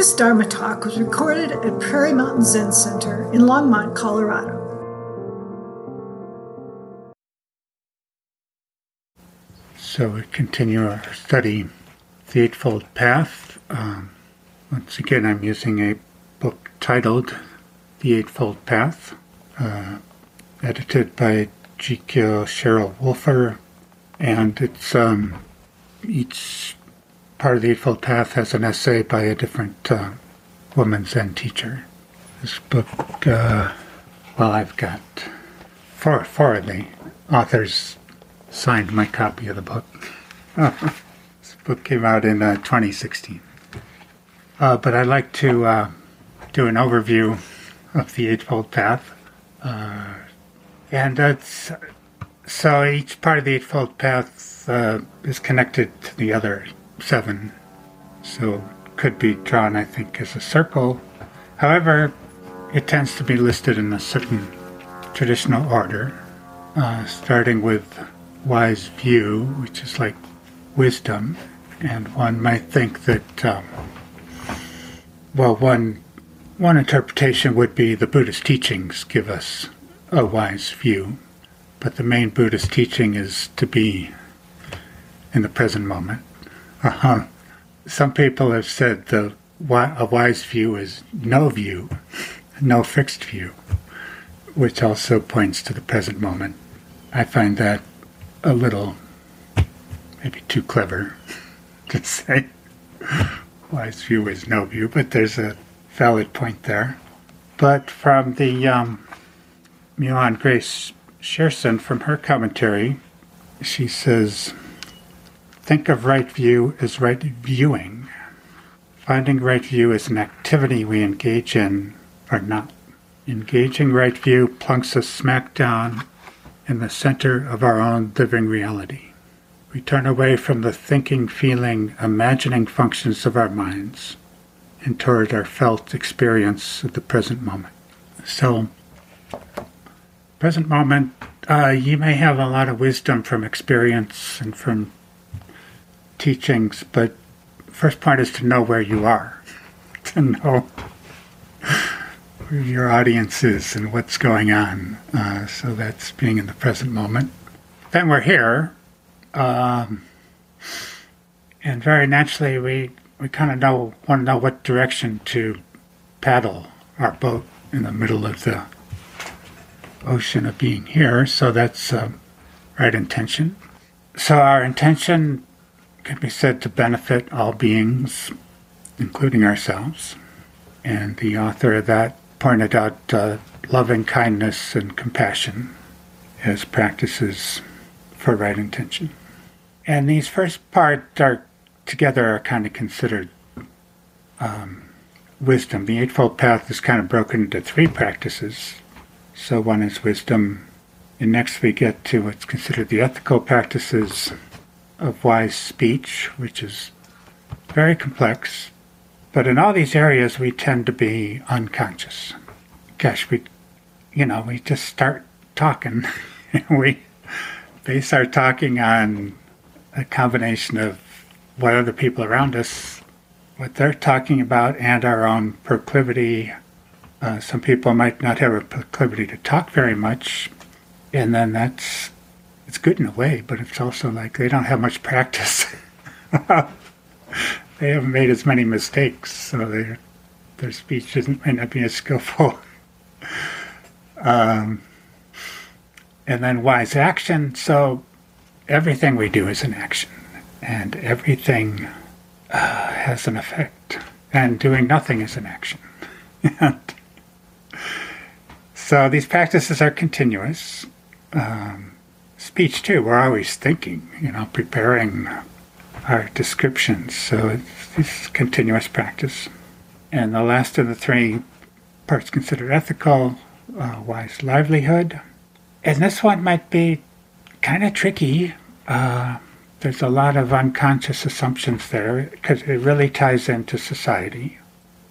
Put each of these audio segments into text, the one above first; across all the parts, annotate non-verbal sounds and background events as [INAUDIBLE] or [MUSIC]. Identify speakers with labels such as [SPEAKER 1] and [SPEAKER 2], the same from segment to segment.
[SPEAKER 1] This Dharma talk was recorded at Prairie Mountain Zen Center in Longmont, Colorado.
[SPEAKER 2] So we continue our study, The Eightfold Path. Um, once again, I'm using a book titled The Eightfold Path, uh, edited by Jikyo Cheryl Wolfer, and it's um, each part of the Eightfold Path has an essay by a different uh, woman Zen teacher. This book, uh, well, I've got four, four of the authors signed my copy of the book. [LAUGHS] this book came out in uh, 2016. Uh, but I'd like to uh, do an overview of the Eightfold Path. Uh, and that's so each part of the Eightfold Path is connected to the other seven. So could be drawn, I think, as a circle. However, it tends to be listed in a certain traditional order, uh, starting with wise view, which is like wisdom. And one might think that, um, well, one one interpretation would be the Buddhist teachings give us a wise view, but the main Buddhist teaching is to be in the present moment. Uh-huh. Some people have said the a wise view is no view, no fixed view, which also points to the present moment. I find that a little, maybe too clever [LAUGHS] to say wise view is no view, but there's a valid point there. But from the um, Myoan Grace Schireson, from her commentary, she says, Think of right view as right viewing. Finding right view is an activity we engage in or not. Engaging right view plunks us smack down in the center of our own living reality. We turn away from the thinking, feeling, imagining functions of our minds and toward our felt experience of the present moment. So, present moment, uh, you may have a lot of wisdom from experience and from teachings, but first part is to know where you are, [LAUGHS] to know where your audience is and what's going on. Uh, so that's being in the present moment. Then we're here, um, and very naturally we we kind of know want to know what direction to paddle our boat in the middle of the ocean of being here. So that's uh, right intention. So our intention can be said to benefit all beings, including ourselves. And the author of that pointed out uh, loving kindness and compassion as practices for right intention. And these first part are together are kind of considered um, wisdom. The Eightfold Path is kind of broken into three practices. So one is wisdom, and next we get to what's considered the ethical practices of wise speech, which is very complex. But in all these areas, we tend to be unconscious. Gosh, we, you know, we just start talking. [LAUGHS] we base our talking on a combination of what other people around us, what they're talking about, and our own proclivity. Uh, some people might not have a proclivity to talk very much, and then that's it's good in a way, but it's also like they don't have much practice. [LAUGHS] they haven't made as many mistakes, so their their speech isn't might not be as skillful. [LAUGHS] um, and then wise action. So everything we do is an action and everything uh, has an effect, and doing nothing is an action. [LAUGHS] so these practices are continuous. Um, speech too, we're always thinking, you know, preparing our descriptions. So it's, continuous practice. And the last of the three parts considered ethical, uh, wise livelihood. And this one might be kind of tricky. Uh, there's a lot of unconscious assumptions there because it really ties into society.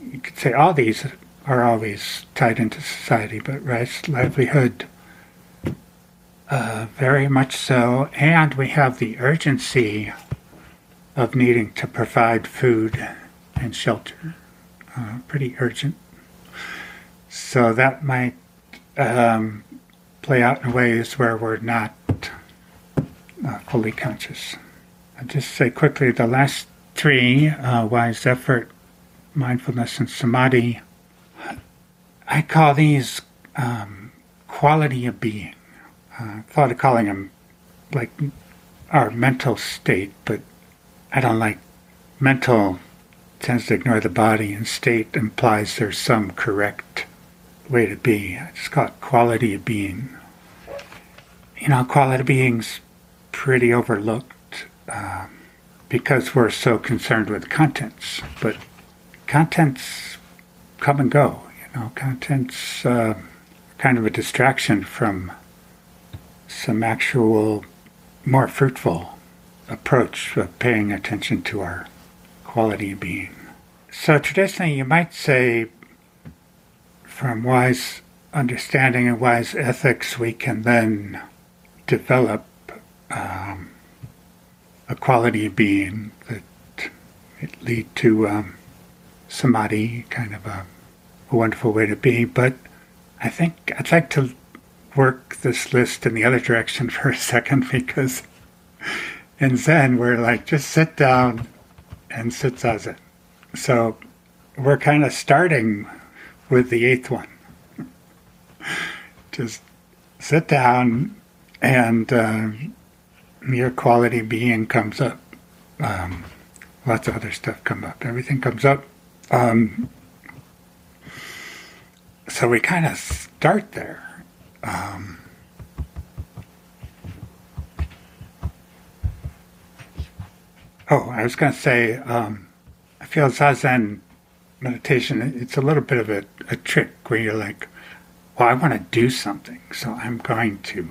[SPEAKER 2] You could say all these are always tied into society, but rice livelihood, uh, very much so. And we have the urgency of needing to provide food and shelter uh, pretty urgent. So that might um, play out in ways where we're not uh, fully conscious. I'll just say quickly the last three uh, wise effort, mindfulness, and samadhi. I call these um, quality of being. Uh, thought of calling them like our mental state, but I don't like mental tends to ignore the body and state implies there's some correct way to be. I just call it quality of being. You know, quality of being's pretty overlooked um, because we're so concerned with contents. But contents come and go. You know, contents uh, kind of a distraction from some actual more fruitful approach of paying attention to our quality of being. So traditionally, you might say, from wise understanding and wise ethics, we can then develop um, a quality of being that it lead to um, samadhi, kind of a, a wonderful way to be. But I think I'd like to work this list in the other direction for a second because in Zen we're like just sit down and sit zazen. So we're kind of starting with the eighth one. Just sit down and uh, your quality being comes up. Um, lots of other stuff come up. Everything comes up. Um, so we kind of start there. Um, oh, I was going to say, um, I feel Zazen meditation, it's a little bit of a, a trick where you're like, well, I want to do something, so I'm going to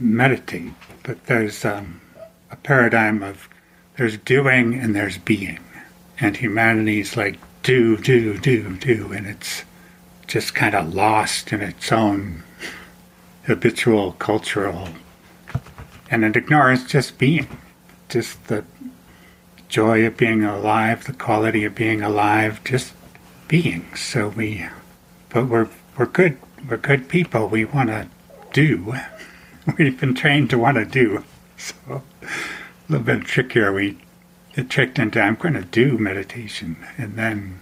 [SPEAKER 2] meditate. But there's um, a paradigm of there's doing and there's being. And humanity's like do, do, do, do, and it's just kind of lost in its own habitual cultural, and it ignores just being, just the joy of being alive, the quality of being alive, just being. So we, but we're we're good. We're good people. We want to do. [LAUGHS] We've been trained to want to do. [LAUGHS] So a little bit trickier. We get tricked into I'm going to do meditation, and then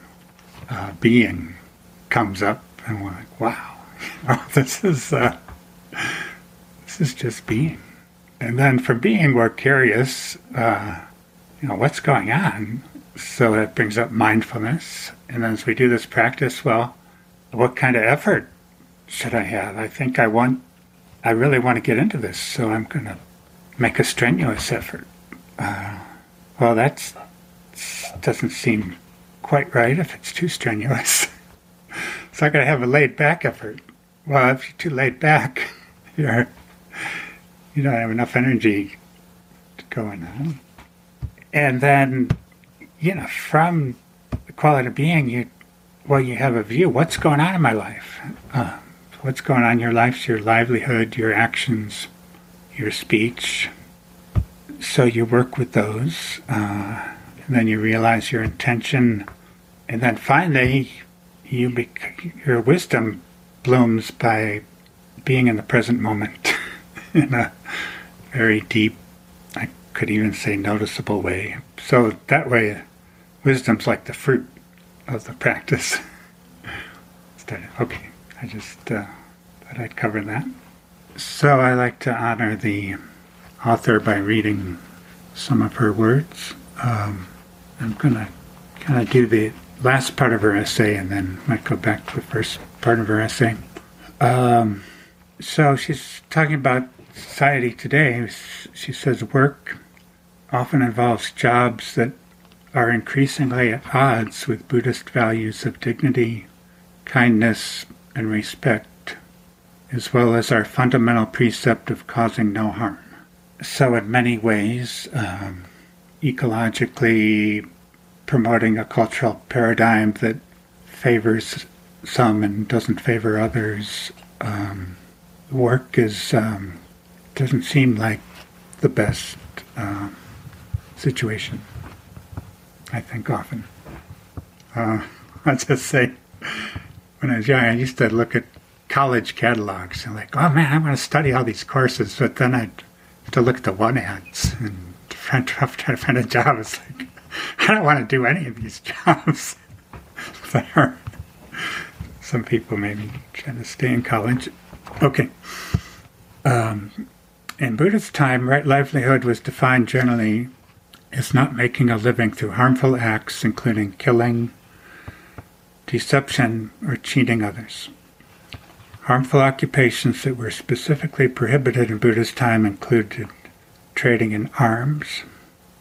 [SPEAKER 2] uh, being comes up, and we're like, wow, [LAUGHS] this is uh, this is just being. And then for being, we're curious. Uh, you know what's going on so that brings up mindfulness. And as we do this practice, well, what kind of effort should I have? I think I want, I really want to get into this, so I'm going to make a strenuous effort. Uh, well, that doesn't seem quite right if it's too strenuous. [LAUGHS] so I got to have a laid back effort. Well, if you're too laid back, [LAUGHS] you're you don't have enough energy going on. And then you know, from the quality of being, you well, you have a view. What's going on in my life? Uh, what's going on in your life? Your livelihood, your actions, your speech. So you work with those, uh, and then you realize your intention, and then finally, you bec- your wisdom blooms by being in the present moment [LAUGHS] [LAUGHS] in a very deep, I could even say noticeable way. So that way, wisdom's like the fruit of the practice. [LAUGHS] okay, I just uh, thought I'd cover that. So I like to honor the author by reading some of her words. Um, I'm going to kind of do the last part of her essay and then might go back to the first part of her essay. Um, so she's talking about society today. She says work often involves jobs that are increasingly at odds with Buddhist values of dignity, kindness, and respect, as well as our fundamental precept of causing no harm. So, in many ways, um, ecologically promoting a cultural paradigm that favors some and doesn't favor others, um, work is um, doesn't seem like the best uh, situation. I think often. Uh, [LAUGHS] I'll just say, when I was young, I used to look at college catalogs and like, oh man, I want to study all these courses, but then I'd have to look at the one ads and [LAUGHS] try to find a job. It's like, [LAUGHS] I don't want to do any of these jobs. there some people maybe trying to stay in college. Okay. Um, in Buddha's time, right livelihood was defined generally as not making a living through harmful acts, including killing, deception, or cheating others. Harmful occupations that were specifically prohibited in Buddha's time included trading in arms,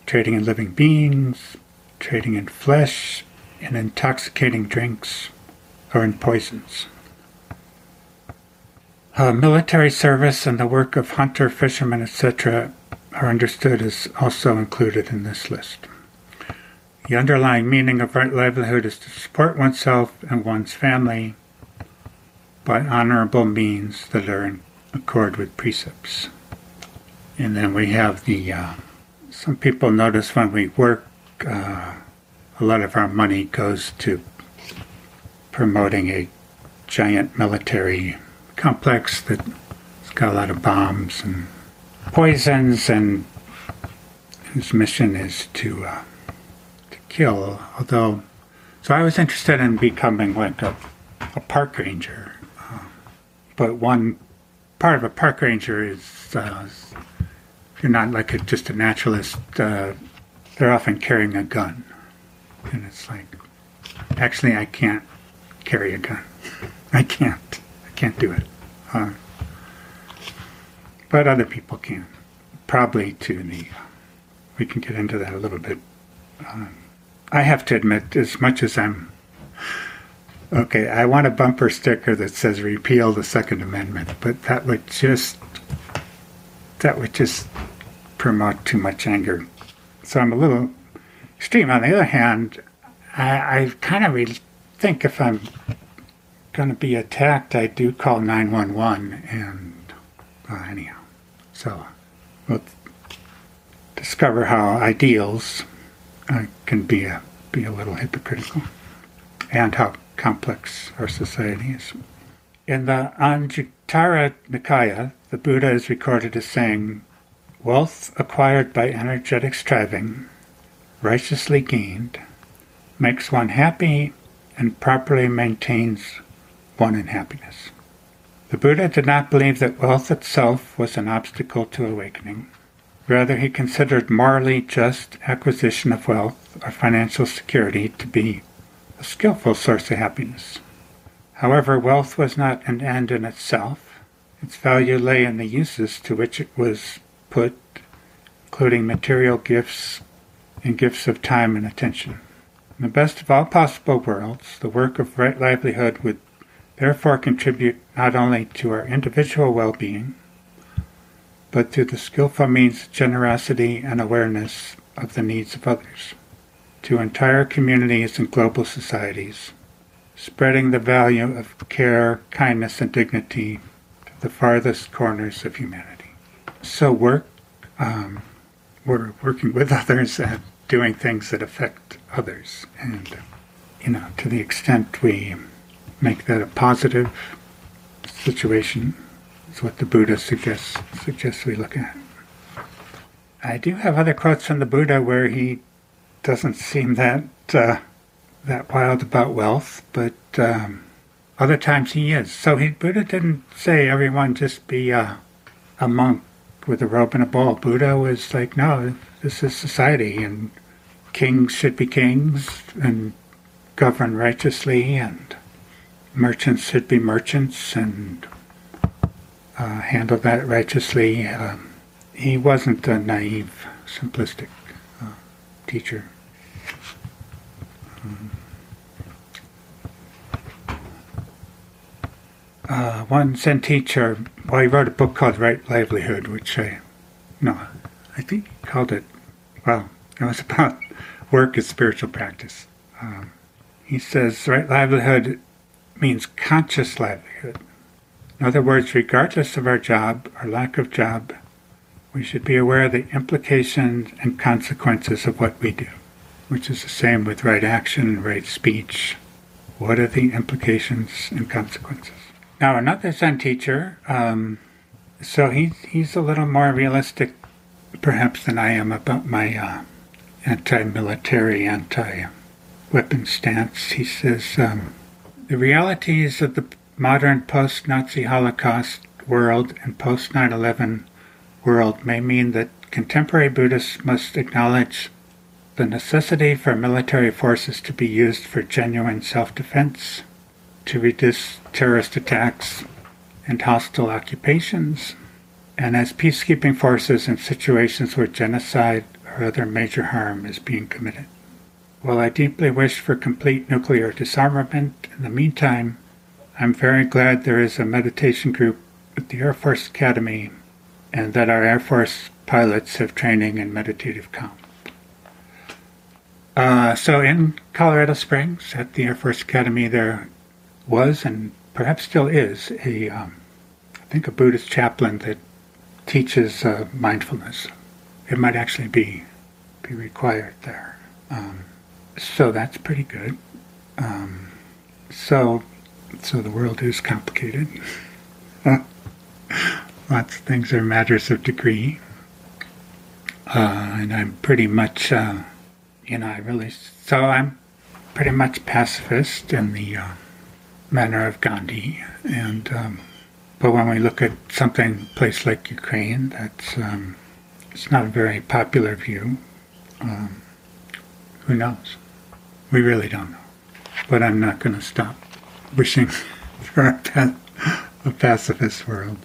[SPEAKER 2] trading in living beings, trading in flesh, and intoxicating drinks, or in poisons. Uh, military service and the work of hunter, fishermen, etc., are understood as also included in this list. The underlying meaning of right livelihood is to support oneself and one's family by honorable means that are in accord with precepts. And then we have the, uh, some people notice when we work, uh, a lot of our money goes to promoting a giant military complex that's got a lot of bombs and poisons, and his mission is to uh, to kill. Although, so I was interested in becoming like a, a park ranger, uh, but one part of a park ranger is uh, if you're not like a, just a naturalist, uh, they're often carrying a gun, and it's like actually I can't carry a gun. [LAUGHS] I can't. Can't do it. Uh, but other people can. Probably to the. We can get into that a little bit. Um, I have to admit, as much as I'm. Okay, I want a bumper sticker that says repeal the Second Amendment, but that would just. That would just promote too much anger. So I'm a little extreme. On the other hand, I, I kind of re- think if I'm going to be attacked, I do call 911. And uh, anyhow, so we'll discover how ideals uh, can be a, be a little hypocritical and how complex our society is. In the Anguttara Nikaya, the Buddha is recorded as saying, Wealth acquired by energetic striving, righteously gained, makes one happy and properly maintains one in happiness. The Buddha did not believe that wealth itself was an obstacle to awakening. Rather, he considered morally just acquisition of wealth or financial security to be a skillful source of happiness. However, wealth was not an end in itself. Its value lay in the uses to which it was put, including material gifts and gifts of time and attention. In the best of all possible worlds, the work of right livelihood would therefore contribute not only to our individual well being, but to the skillful means of generosity and awareness of the needs of others, to entire communities and global societies, spreading the value of care, kindness, and dignity to the farthest corners of humanity. So, work, um, we're working with [LAUGHS] others and doing things that affect others. And, you know, to the extent we make that a positive situation, is what the Buddha suggests, suggests we look at. I do have other quotes from the Buddha where he doesn't seem that uh, that wild about wealth, but um, other times he is. So he, Buddha didn't say everyone just be a monk with a robe and a bowl. Buddha was like, no, this is society, and kings should be kings and govern righteously, and merchants should be merchants and uh, handle that righteously. Um, he wasn't a naive, simplistic uh, teacher. Um, uh, one Zen teacher, well, he wrote a book called Right Livelihood, which I, no, I think he called it, well, it was [LAUGHS] about work as spiritual practice. Um, he says right livelihood means conscious livelihood. In other words, regardless of our job or lack of job, we should be aware of the implications and consequences of what we do, which is the same with right action and right speech What are the implications and consequences? Now, another Zen teacher, um, so he, he's a little more realistic, perhaps, than I am about my uh, anti military, anti weapon stance. He says um, the realities of the modern post Nazi Holocaust world and post 9 11 world may mean that contemporary Buddhists must acknowledge the necessity for military forces to be used for genuine self defense, to reduce terrorist attacks and hostile occupations, and as peacekeeping forces in situations where genocide or other major harm is being committed. While I deeply wish for complete nuclear disarmament, in the meantime, I'm very glad there is a meditation group at the Air Force Academy and that our Air Force pilots have training in meditative calm. Uh, so in Colorado Springs at the Air Force Academy, there was and perhaps still is a, um, I think, a Buddhist chaplain that teaches uh, mindfulness. It might actually be be required there. Um, so that's pretty good. Um, so so the world is complicated. [LAUGHS] Lots of things are matters of degree. Uh, and I'm pretty much, uh, you know, I really, so I'm pretty much pacifist in the uh, manner of Gandhi. And, um, but when we look at something, place like Ukraine, that's, um, it's not a very popular view. Um, who knows? We really don't know. But I'm not going to stop wishing [LAUGHS] for a, a pacifist world.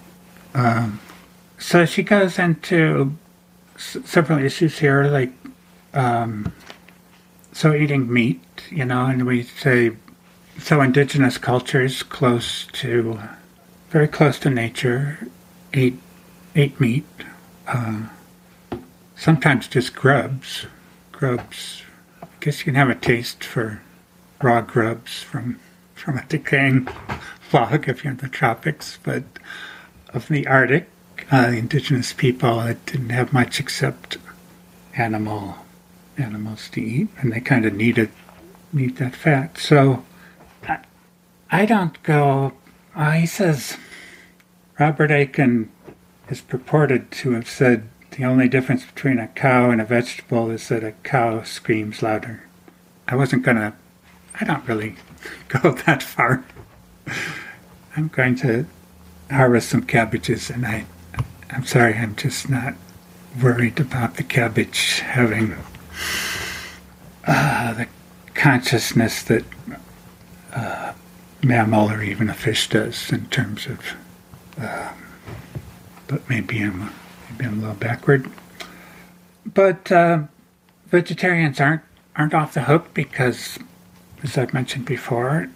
[SPEAKER 2] Um, so she goes into s- several issues here, like um, so eating meat, you know, and we say so indigenous cultures close to, very close to nature, eat eat meat. Uh, sometimes just grubs, grubs. Guess you can have a taste for raw grubs from from a decaying [LAUGHS] log if you're in the tropics, but of the Arctic, uh, the indigenous people it didn't have much except animal animals to eat, and they kind of needed need that fat. So I, I don't go. Uh, he says Robert Aitken is purported to have said the only difference between a cow and a vegetable is that a cow screams louder. I wasn't gonna. I don't really [LAUGHS] go that far. I'm going to harvest some cabbages, and I, I'm sorry, I'm just not worried about the cabbage having uh, the consciousness that uh, mammal or even a fish does in terms of. Uh, but maybe I'm I'm a little backward. But uh, vegetarians aren't aren't off the hook because, as I've mentioned before,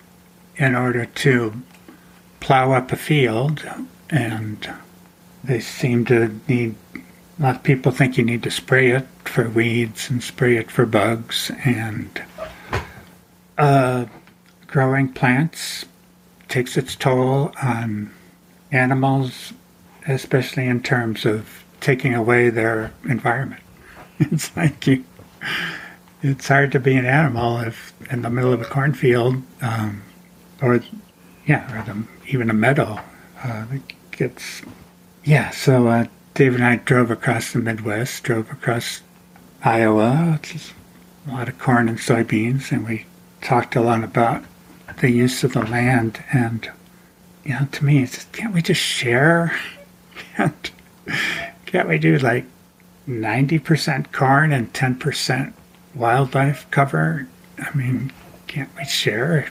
[SPEAKER 2] in order to plow up a field, and they seem to need. A lot of people think you need to spray it for weeds and spray it for bugs, and uh, growing plants takes its toll on animals, especially in terms of taking away their environment. [LAUGHS] It's like you, it's hard to be an animal if in the middle of a cornfield, um, or yeah, or the, even a meadow. Uh, gets yeah. So uh, Dave and I drove across the Midwest, drove across Iowa, a lot of corn and soybeans, and we talked a lot about the use of the land. And you know, to me, it's just, can't we just share? [LAUGHS] Can't, can't we do like ninety percent corn and ten percent wildlife cover? I mean, can't we share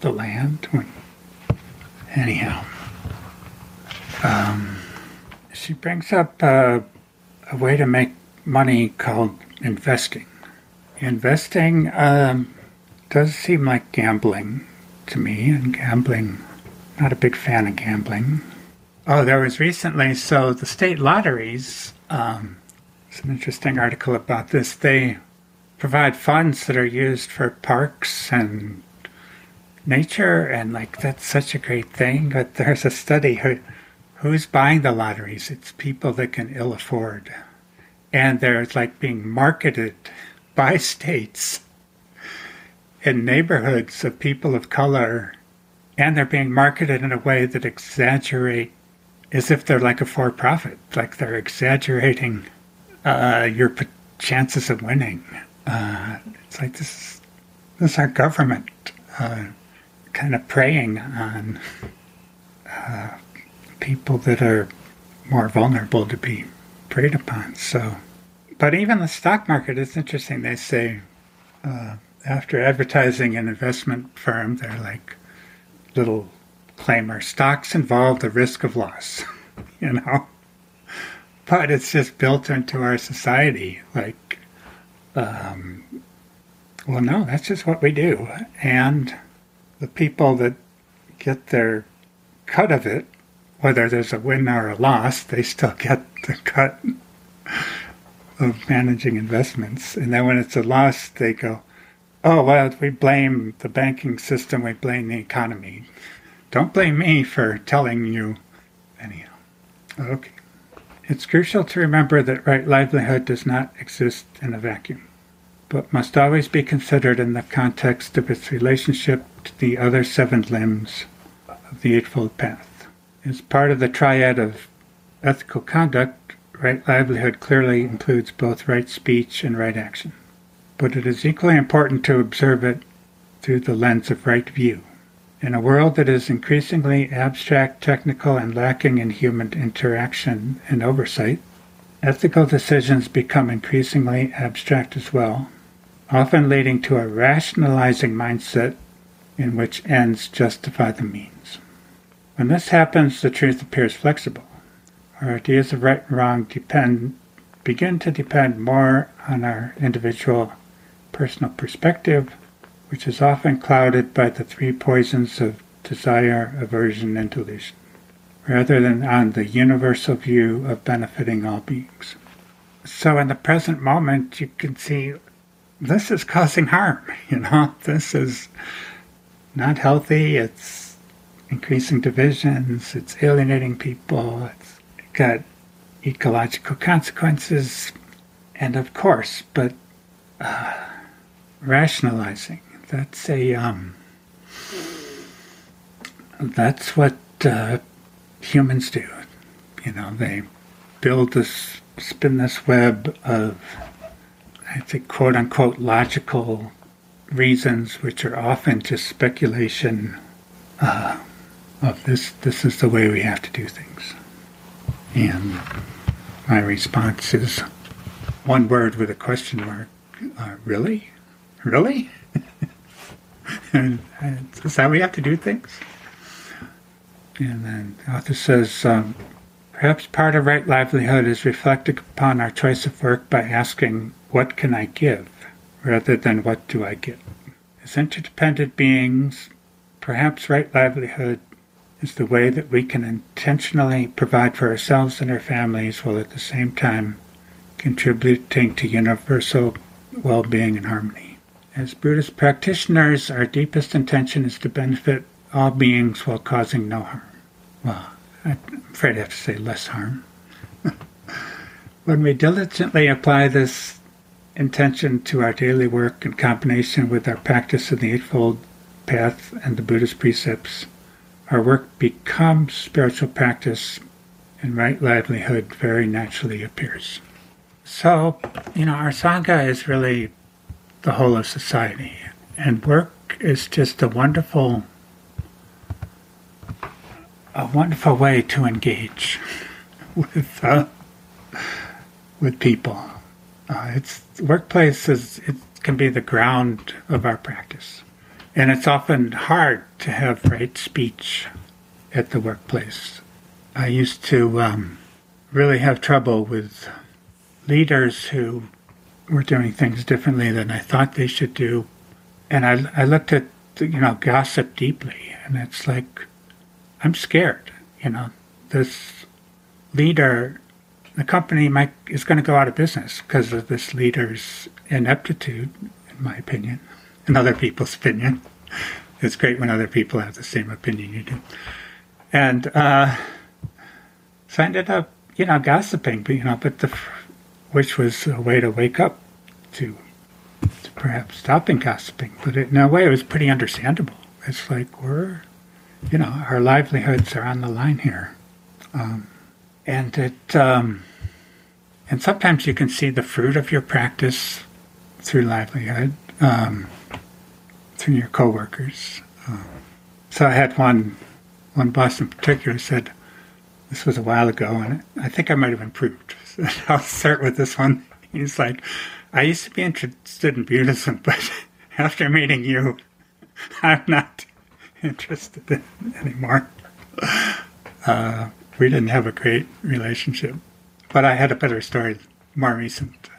[SPEAKER 2] the land? Anyhow, um, she brings up uh, a way to make money called investing. Investing um, does seem like gambling to me, and gambling, not a big fan of gambling. Oh, there was recently, so the state lotteries, um, it's an interesting article about this. They provide funds that are used for parks and nature, and like that's such a great thing. But there's a study who, who's buying the lotteries? It's people that can ill afford, and they're like being marketed [LAUGHS] by states in neighborhoods of people of color, and they're being marketed in a way that exaggerate as if they're like a for-profit, like they're exaggerating uh, your p- chances of winning. Uh, it's like this, this is our government uh, kind of preying on uh, people that are more vulnerable to be preyed upon. So, but even the stock market is interesting. They say uh, after advertising an investment firm, they're like little claimer stocks involve the risk of loss, [LAUGHS] you know. But it's just built into our society. Like, um, well, no, that's just what we do. And the people that get their cut of it, whether there's a win or a loss, they still [LAUGHS] get the cut of managing investments. And then when it's a loss, they go, oh, well, we blame the banking system, we blame the economy. Don't blame me for telling you. Anyhow, okay. It's crucial to remember that right livelihood does not exist in a vacuum, but must always be considered in the context of its relationship to the other seven limbs of the Eightfold Path. As part of the triad of ethical conduct, right livelihood clearly includes both right speech and right action but it is equally important to observe it through the lens of right view. In a world that is increasingly abstract, technical, and lacking in human interaction and oversight, ethical decisions become increasingly abstract as well, often leading to a rationalizing mindset in which ends justify the means. When this happens, the truth appears flexible. Our ideas of right and wrong depend, begin to depend more on our individual personal perspective, which is often clouded by the three poisons of desire, aversion, and delusion, rather than on the universal view of benefiting all beings. So in the present moment, you can see this is causing harm, [LAUGHS] you know, this is not healthy, it's increasing divisions, it's alienating people, it's got ecological consequences, and of course, but uh, rationalizing. That's a um, that's what uh, humans do. You know, they build this, spin this web of, I think, quote unquote, logical reasons, which are often just speculation uh, of this. This is the way we have to do things. And my response is one word with a question mark. Uh, really? Really? [LAUGHS] and, [LAUGHS] and is that we have to do things? And then the author says, um, perhaps part of right livelihood is reflecting upon our choice of work by asking, what can I give, rather than what do I get? As interdependent beings, perhaps right livelihood is the way that we can intentionally provide for ourselves and our families while at the same time contributing to universal well being and harmony. As Buddhist practitioners, our deepest intention is to benefit all beings while causing no harm. Well, I'm afraid I have to say less harm. [LAUGHS] when we diligently apply this intention to our daily work in combination with our practice of the Eightfold Path and the Buddhist precepts, our work becomes spiritual practice and right livelihood very naturally appears. So, you know, our Sangha is really the whole of society. And work is just a wonderful, a wonderful way to engage [LAUGHS] with uh, with people. Uh, it's workplace is it can be the ground of our practice, and it's often hard to have right speech at the workplace. I used to um, really have trouble with leaders who were doing things differently than I thought they should do. And I, I looked at, you know, gossip deeply, and it's like, I'm scared. You know, this leader, the company might is going to go out of business because of this leader's ineptitude, in my opinion, in other people's opinion. It's great when other people have the same opinion you do. And uh, so I ended up, you know, gossiping, but, you know, but the which was a way to wake up to to perhaps stopping gossiping. But in a way, it was pretty understandable. It's like we're, you know, our livelihoods are on the line here. Um, and it, um, and sometimes you can see the fruit of your practice through livelihood, um, through your coworkers. Um, so I had one, one boss in particular said, this was a while ago, and I think I might have improved. [LAUGHS] I'll start with this one. He's like, I used to be interested in Buddhism, [LAUGHS] but after meeting you, [LAUGHS] I'm not interested in anymore. Uh, we didn't have a great relationship, but I had a better story, more recent.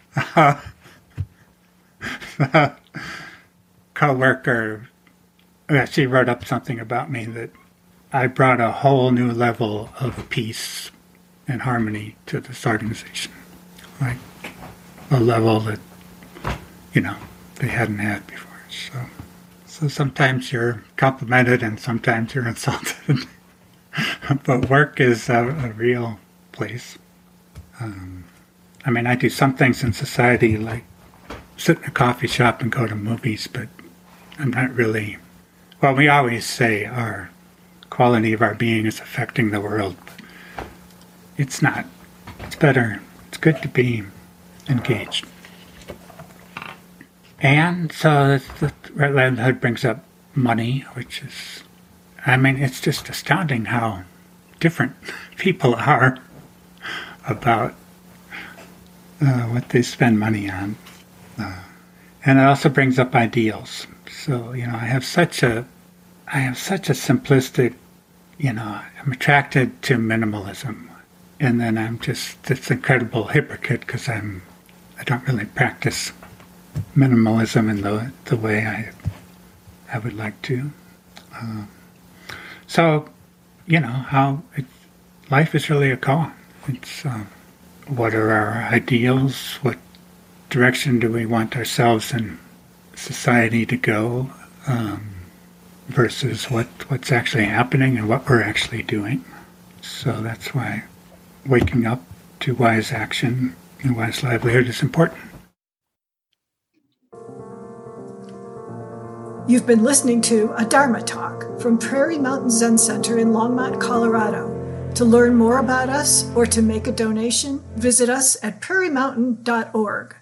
[SPEAKER 2] co-worker, she wrote up something about me that I brought a whole new level of peace and harmony to this organization, like a level that you know they hadn't had before. So, so sometimes you're complimented and sometimes you're [LAUGHS] insulted, but work is a, a real place. Um, I mean, I do some things in society like sit in a coffee shop and go to movies, but I'm not really. Well, we always say our quality of our being is affecting the world. It's not. It's better. It's good to be engaged. And so the Red Hood brings up money, which is, I mean, it's just astounding how different [LAUGHS] people are about uh, what they spend money on. Uh, and it also brings up ideals. So, you know, I have such a, I have such a simplistic you know, I'm attracted to minimalism. And then I'm just this incredible hypocrite because I'm, I don't really practice minimalism in the, the way I, I would like to. Um, so, you know, how it, life is really a koan. It's um, what are our ideals? What direction do we want ourselves and society to go? Um, versus what, what's actually happening and what we're actually doing. So that's why waking up to wise action and wise livelihood is important.
[SPEAKER 1] You've been listening to a Dharma talk from Prairie Mountain Zen Center in Longmont, Colorado. To learn more about us or to make a donation, visit us at prairiemountain.org.